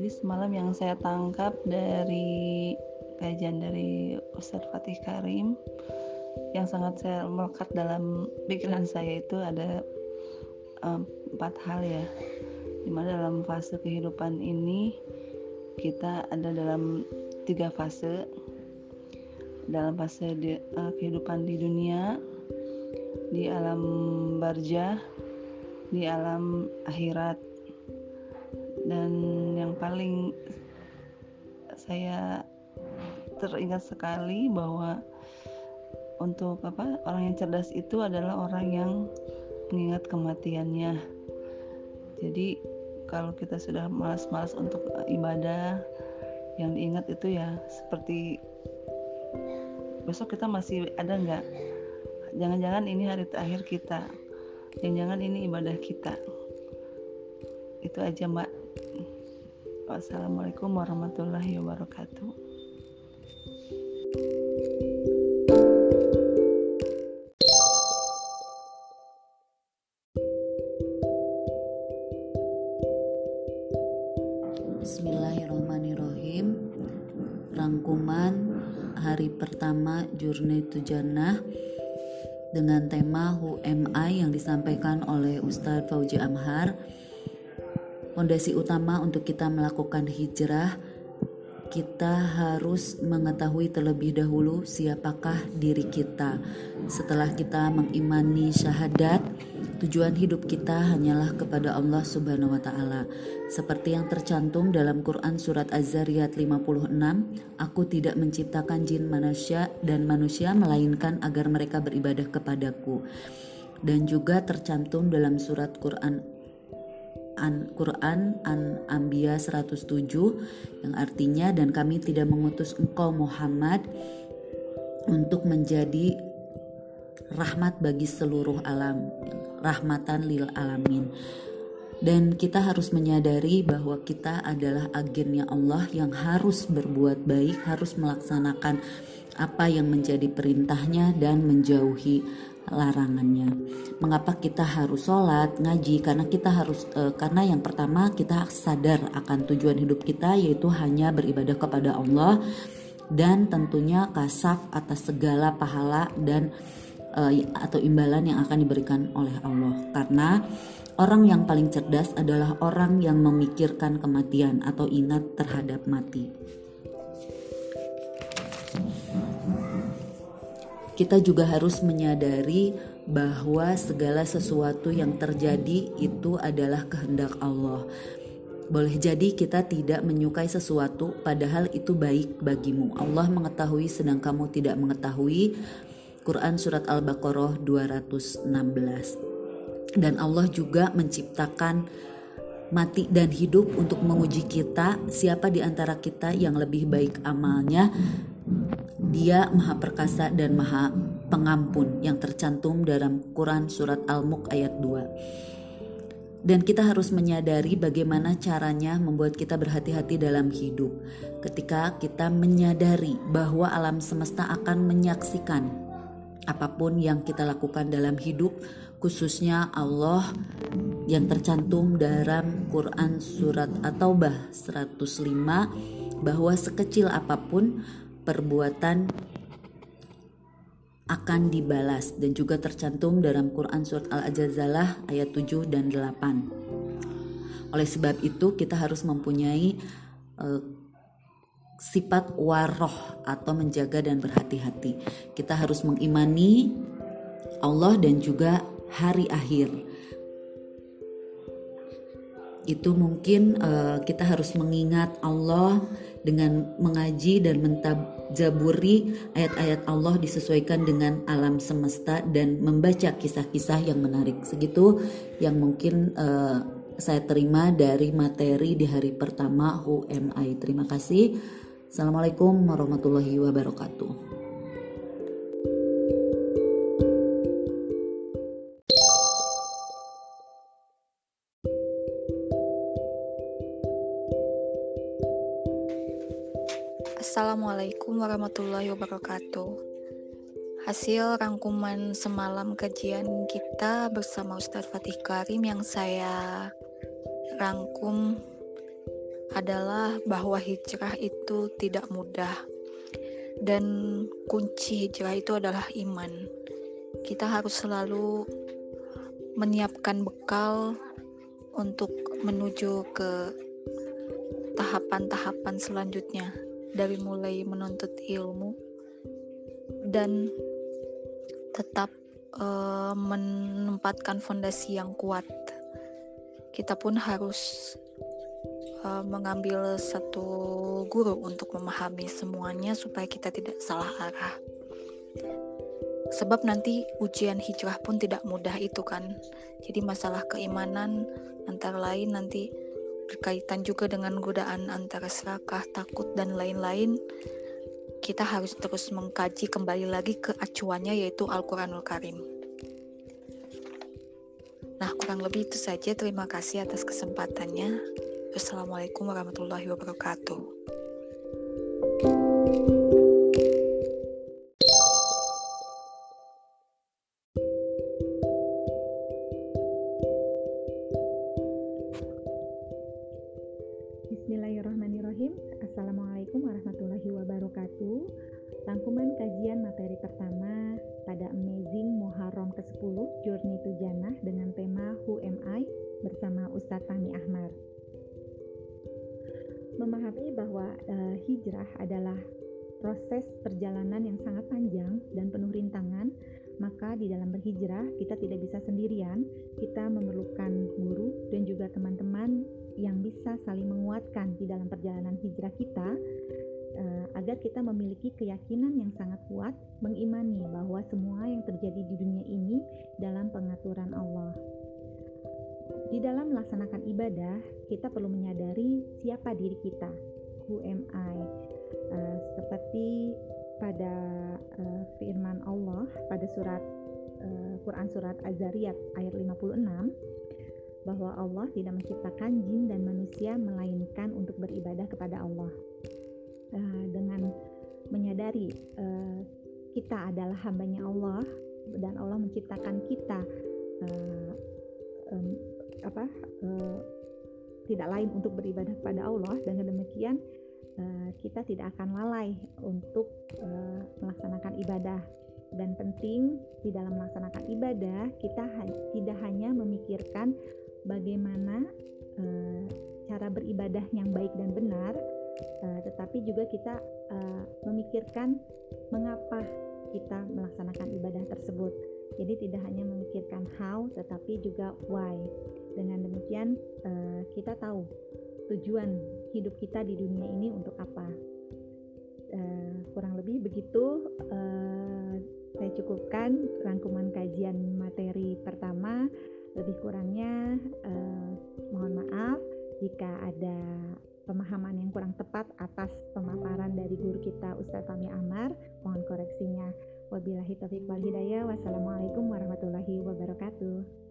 Jadi semalam yang saya tangkap dari kajian dari Ustadz Fatih Karim yang sangat saya melekat dalam pikiran saya itu ada um, empat hal ya. Di mana dalam fase kehidupan ini kita ada dalam tiga fase. Dalam fase di, uh, kehidupan di dunia, di alam barjah di alam akhirat dan yang paling saya teringat sekali bahwa untuk apa orang yang cerdas itu adalah orang yang mengingat kematiannya. Jadi kalau kita sudah malas-malas untuk ibadah yang diingat itu ya seperti besok kita masih ada nggak? Jangan-jangan ini hari terakhir kita jangan-jangan ini ibadah kita. Itu aja mbak wassalamualaikum warahmatullahi wabarakatuh Bismillahirrahmanirrahim Rangkuman hari pertama Jurnai Tujanah dengan tema Who Am I yang disampaikan oleh Ustadz Fauji Amhar. Fondasi utama untuk kita melakukan hijrah, kita harus mengetahui terlebih dahulu siapakah diri kita. Setelah kita mengimani syahadat, Tujuan hidup kita hanyalah kepada Allah Subhanahu wa taala. Seperti yang tercantum dalam Quran surat Az-Zariyat 56, aku tidak menciptakan jin manusia dan manusia melainkan agar mereka beribadah kepadaku. Dan juga tercantum dalam surat Quran An Quran An Anbiya 107 yang artinya dan kami tidak mengutus engkau Muhammad untuk menjadi rahmat bagi seluruh alam rahmatan lil alamin. Dan kita harus menyadari bahwa kita adalah agennya Allah yang harus berbuat baik, harus melaksanakan apa yang menjadi perintahnya dan menjauhi larangannya. Mengapa kita harus sholat, ngaji? Karena kita harus, e, karena yang pertama kita sadar akan tujuan hidup kita yaitu hanya beribadah kepada Allah dan tentunya kasaf atas segala pahala dan uh, atau imbalan yang akan diberikan oleh Allah karena orang yang paling cerdas adalah orang yang memikirkan kematian atau ingat terhadap mati. Kita juga harus menyadari bahwa segala sesuatu yang terjadi itu adalah kehendak Allah. Boleh jadi kita tidak menyukai sesuatu, padahal itu baik bagimu. Allah mengetahui, sedang kamu tidak mengetahui. Quran Surat Al-Baqarah 216. Dan Allah juga menciptakan mati dan hidup untuk menguji kita siapa di antara kita yang lebih baik amalnya dia maha perkasa dan maha pengampun yang tercantum dalam Quran surat Al-Mulk ayat 2 dan kita harus menyadari bagaimana caranya membuat kita berhati-hati dalam hidup. Ketika kita menyadari bahwa alam semesta akan menyaksikan apa pun yang kita lakukan dalam hidup khususnya Allah yang tercantum dalam Quran surat At-Taubah 105 bahwa sekecil apa pun perbuatan akan dibalas dan juga tercantum dalam Quran surat Al-Ajazalah ayat 7 dan 8. Oleh sebab itu kita harus mempunyai uh, sifat waroh atau menjaga dan berhati-hati. Kita harus mengimani Allah dan juga hari akhir. Itu mungkin uh, kita harus mengingat Allah dengan mengaji dan mentaburi ayat-ayat Allah disesuaikan dengan alam semesta dan membaca kisah-kisah yang menarik. Segitu yang mungkin uh, saya terima dari materi di hari pertama HUMI. Terima kasih. Assalamualaikum warahmatullahi wabarakatuh. Assalamualaikum warahmatullahi wabarakatuh. hasil rangkuman semalam kajian kita bersama Ustadz Fatih Karim yang saya rangkum adalah bahwa hijrah itu tidak mudah dan kunci hijrah itu adalah iman. Kita harus selalu menyiapkan bekal untuk menuju ke tahapan-tahapan selanjutnya dari mulai menuntut ilmu dan tetap uh, menempatkan fondasi yang kuat. Kita pun harus uh, mengambil satu guru untuk memahami semuanya supaya kita tidak salah arah. Sebab nanti ujian hijrah pun tidak mudah itu kan. Jadi masalah keimanan antara lain nanti berkaitan juga dengan godaan antara serakah, takut dan lain-lain kita harus terus mengkaji kembali lagi ke acuannya yaitu Al-Quranul Karim. Nah, kurang lebih itu saja. Terima kasih atas kesempatannya. Wassalamualaikum warahmatullahi wabarakatuh. Memahami bahwa uh, hijrah adalah proses perjalanan yang sangat panjang dan penuh rintangan, maka di dalam berhijrah kita tidak bisa sendirian, kita memerlukan guru dan juga teman-teman yang bisa saling menguatkan di dalam perjalanan hijrah kita uh, agar kita memiliki keyakinan yang sangat kuat mengimani bahwa semua yang terjadi di dunia ini dalam pengaturan Allah. Di dalam melaksanakan ibadah, kita perlu menyadari siapa diri kita, who am I. Uh, seperti pada uh, firman Allah pada surat uh, Quran surat Az-Zariyat ayat 56 bahwa Allah tidak menciptakan jin dan manusia melainkan untuk beribadah kepada Allah. Uh, dengan menyadari uh, kita adalah hambanya Allah dan Allah menciptakan kita uh, um, apa uh, tidak lain untuk beribadah kepada Allah. Dengan demikian uh, kita tidak akan lalai untuk uh, melaksanakan ibadah. Dan penting di dalam melaksanakan ibadah kita ha tidak hanya memikirkan bagaimana uh, cara beribadah yang baik dan benar uh, tetapi juga kita uh, memikirkan mengapa kita melaksanakan ibadah tersebut. Jadi tidak hanya memikirkan how tetapi juga why dengan demikian uh, kita tahu tujuan hidup kita di dunia ini untuk apa. Uh, kurang lebih begitu uh, saya cukupkan rangkuman kajian materi pertama. Lebih kurangnya mohon maaf jika ada pemahaman yang kurang tepat atas pemaparan dari guru kita Ustadz Fahmi Amar. Mohon koreksinya. Wabillahi taufiq wal. Wassalamualaikum warahmatullahi wabarakatuh.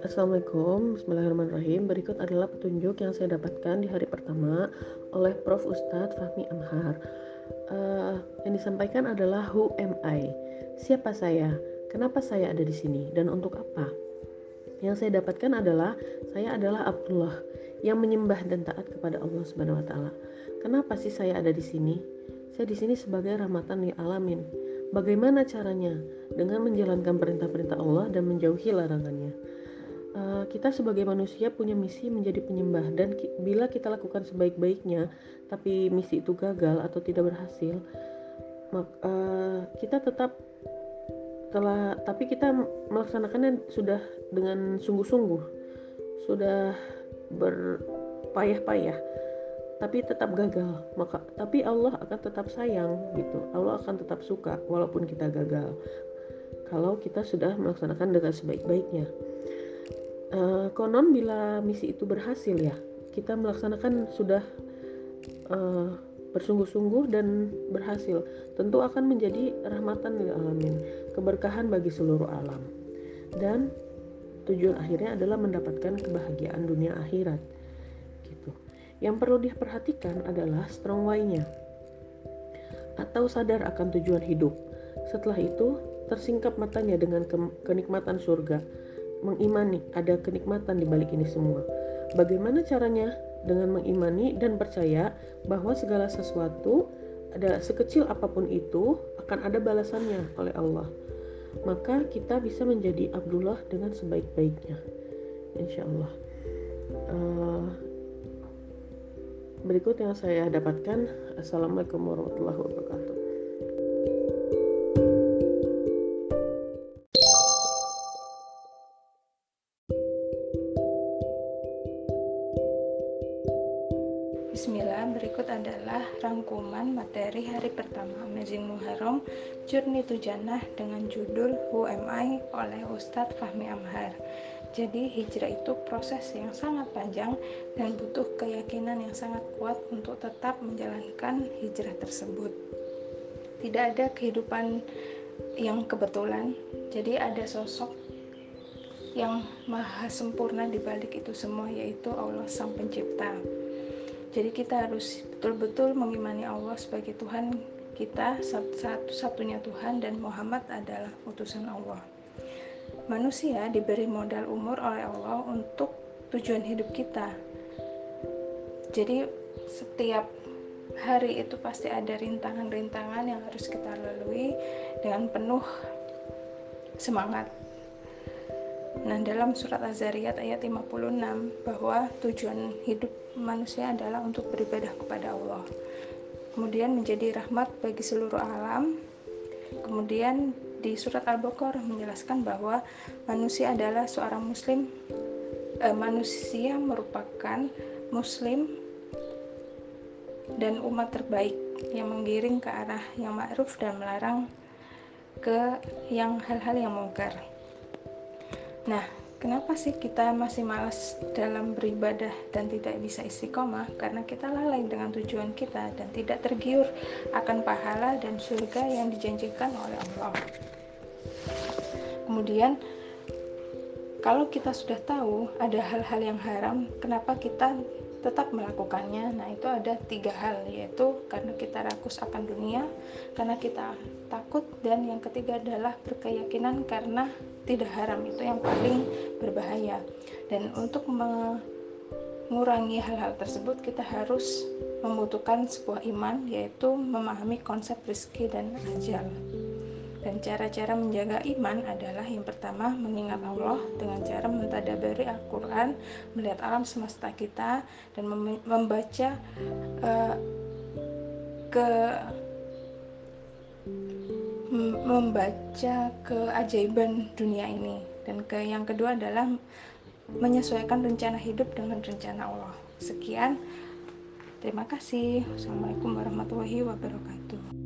Assalamualaikum, Bismillahirrahmanirrahim. Berikut adalah petunjuk yang saya dapatkan di hari pertama oleh Prof. Ustadz Fahmi Amhar. Uh, yang disampaikan adalah Who am I? Siapa saya? Kenapa saya ada di sini? Dan untuk apa? Yang saya dapatkan adalah saya adalah Abdullah yang menyembah dan taat kepada Allah Subhanahu wa taala. Kenapa sih saya ada di sini? Saya di sini sebagai rahmatan lil alamin. Bagaimana caranya? Dengan menjalankan perintah-perintah Allah dan menjauhi larangannya. Eh, kita sebagai manusia punya misi menjadi penyembah dan ki bila kita lakukan sebaik-baiknya tapi misi itu gagal atau tidak berhasil uh, kita tetap telah tapi kita melaksanakannya sudah dengan sungguh-sungguh sudah berpayah-payah tapi tetap gagal. Maka tapi Allah akan tetap sayang gitu. Allah akan tetap suka walaupun kita gagal kalau kita sudah melaksanakan dengan sebaik-baiknya uh, konon bila misi itu berhasil ya kita melaksanakan sudah uh, bersungguh-sungguh dan berhasil. Tentu akan menjadi rahmatan lil alamin keberkahan bagi seluruh alam. Dan tujuan akhirnya adalah mendapatkan kebahagiaan dunia akhirat gitu. Yang perlu diperhatikan adalah strong why-nya atau sadar akan tujuan hidup. Setelah itu tersingkap matanya dengan ke kenikmatan surga mengimani ada kenikmatan di balik ini semua. Bagaimana caranya? Dengan mengimani dan percaya bahwa segala sesuatu ada sekecil apa pun itu akan ada balasannya oleh Allah. Maka kita bisa menjadi Abdullah dengan sebaik-baiknya. Insya Allah uh, berikut yang saya dapatkan. Assalamualaikum warahmatullahi wabarakatuh rangkuman materi hari pertama Amazing Muharram Journey to Jannah dengan judul Who Am I oleh Ustadz Fahmi Amhar. Jadi hijrah itu proses yang sangat panjang dan butuh keyakinan yang sangat kuat untuk tetap menjalankan hijrah tersebut. Tidak ada kehidupan yang kebetulan, jadi ada sosok yang maha sempurna di balik itu semua yaitu Allah Sang Pencipta. Jadi kita harus betul-betul mengimani Allah sebagai Tuhan kita, satu-satunya Tuhan dan Muhammad adalah utusan Allah. Manusia diberi modal umur oleh Allah untuk tujuan hidup kita. Jadi setiap hari itu pasti ada rintangan-rintangan yang harus kita lalui dengan penuh semangat. Nah, dalam surat Az-Zariyat ayat 56 bahwa tujuan hidup manusia adalah untuk beribadah kepada Allah. Kemudian menjadi rahmat bagi seluruh alam. Kemudian di surat Al-Baqarah menjelaskan bahwa manusia adalah seorang muslim eh, manusia merupakan muslim dan umat terbaik yang menggiring ke arah yang ma'ruf dan melarang ke yang hal-hal yang mungkar. Nah, Kenapa sih kita masih malas dalam beribadah dan tidak bisa istiqomah? Karena kita lalai dengan tujuan kita dan tidak tergiur akan pahala dan surga yang dijanjikan oleh Allah. Kemudian, kalau kita sudah tahu ada hal-hal yang haram, kenapa kita tetap melakukannya. Nah, itu ada tiga hal, yaitu karena kita rakus akan dunia, karena kita takut, dan yang ketiga adalah berkeyakinan karena tidak haram. Itu yang paling berbahaya. Dan untuk mengurangi hal-hal tersebut, kita harus membutuhkan sebuah iman, yaitu memahami konsep rezeki dan ajal. Dan cara-cara menjaga iman adalah yang pertama mengingat Allah dengan cara mentadabari Al-Quran, melihat alam semesta kita, dan membaca uh, ke membaca keajaiban dunia ini. Dan ke yang kedua adalah menyesuaikan rencana hidup dengan rencana Allah. Sekian. Terima kasih. Assalamualaikum warahmatullahi wabarakatuh.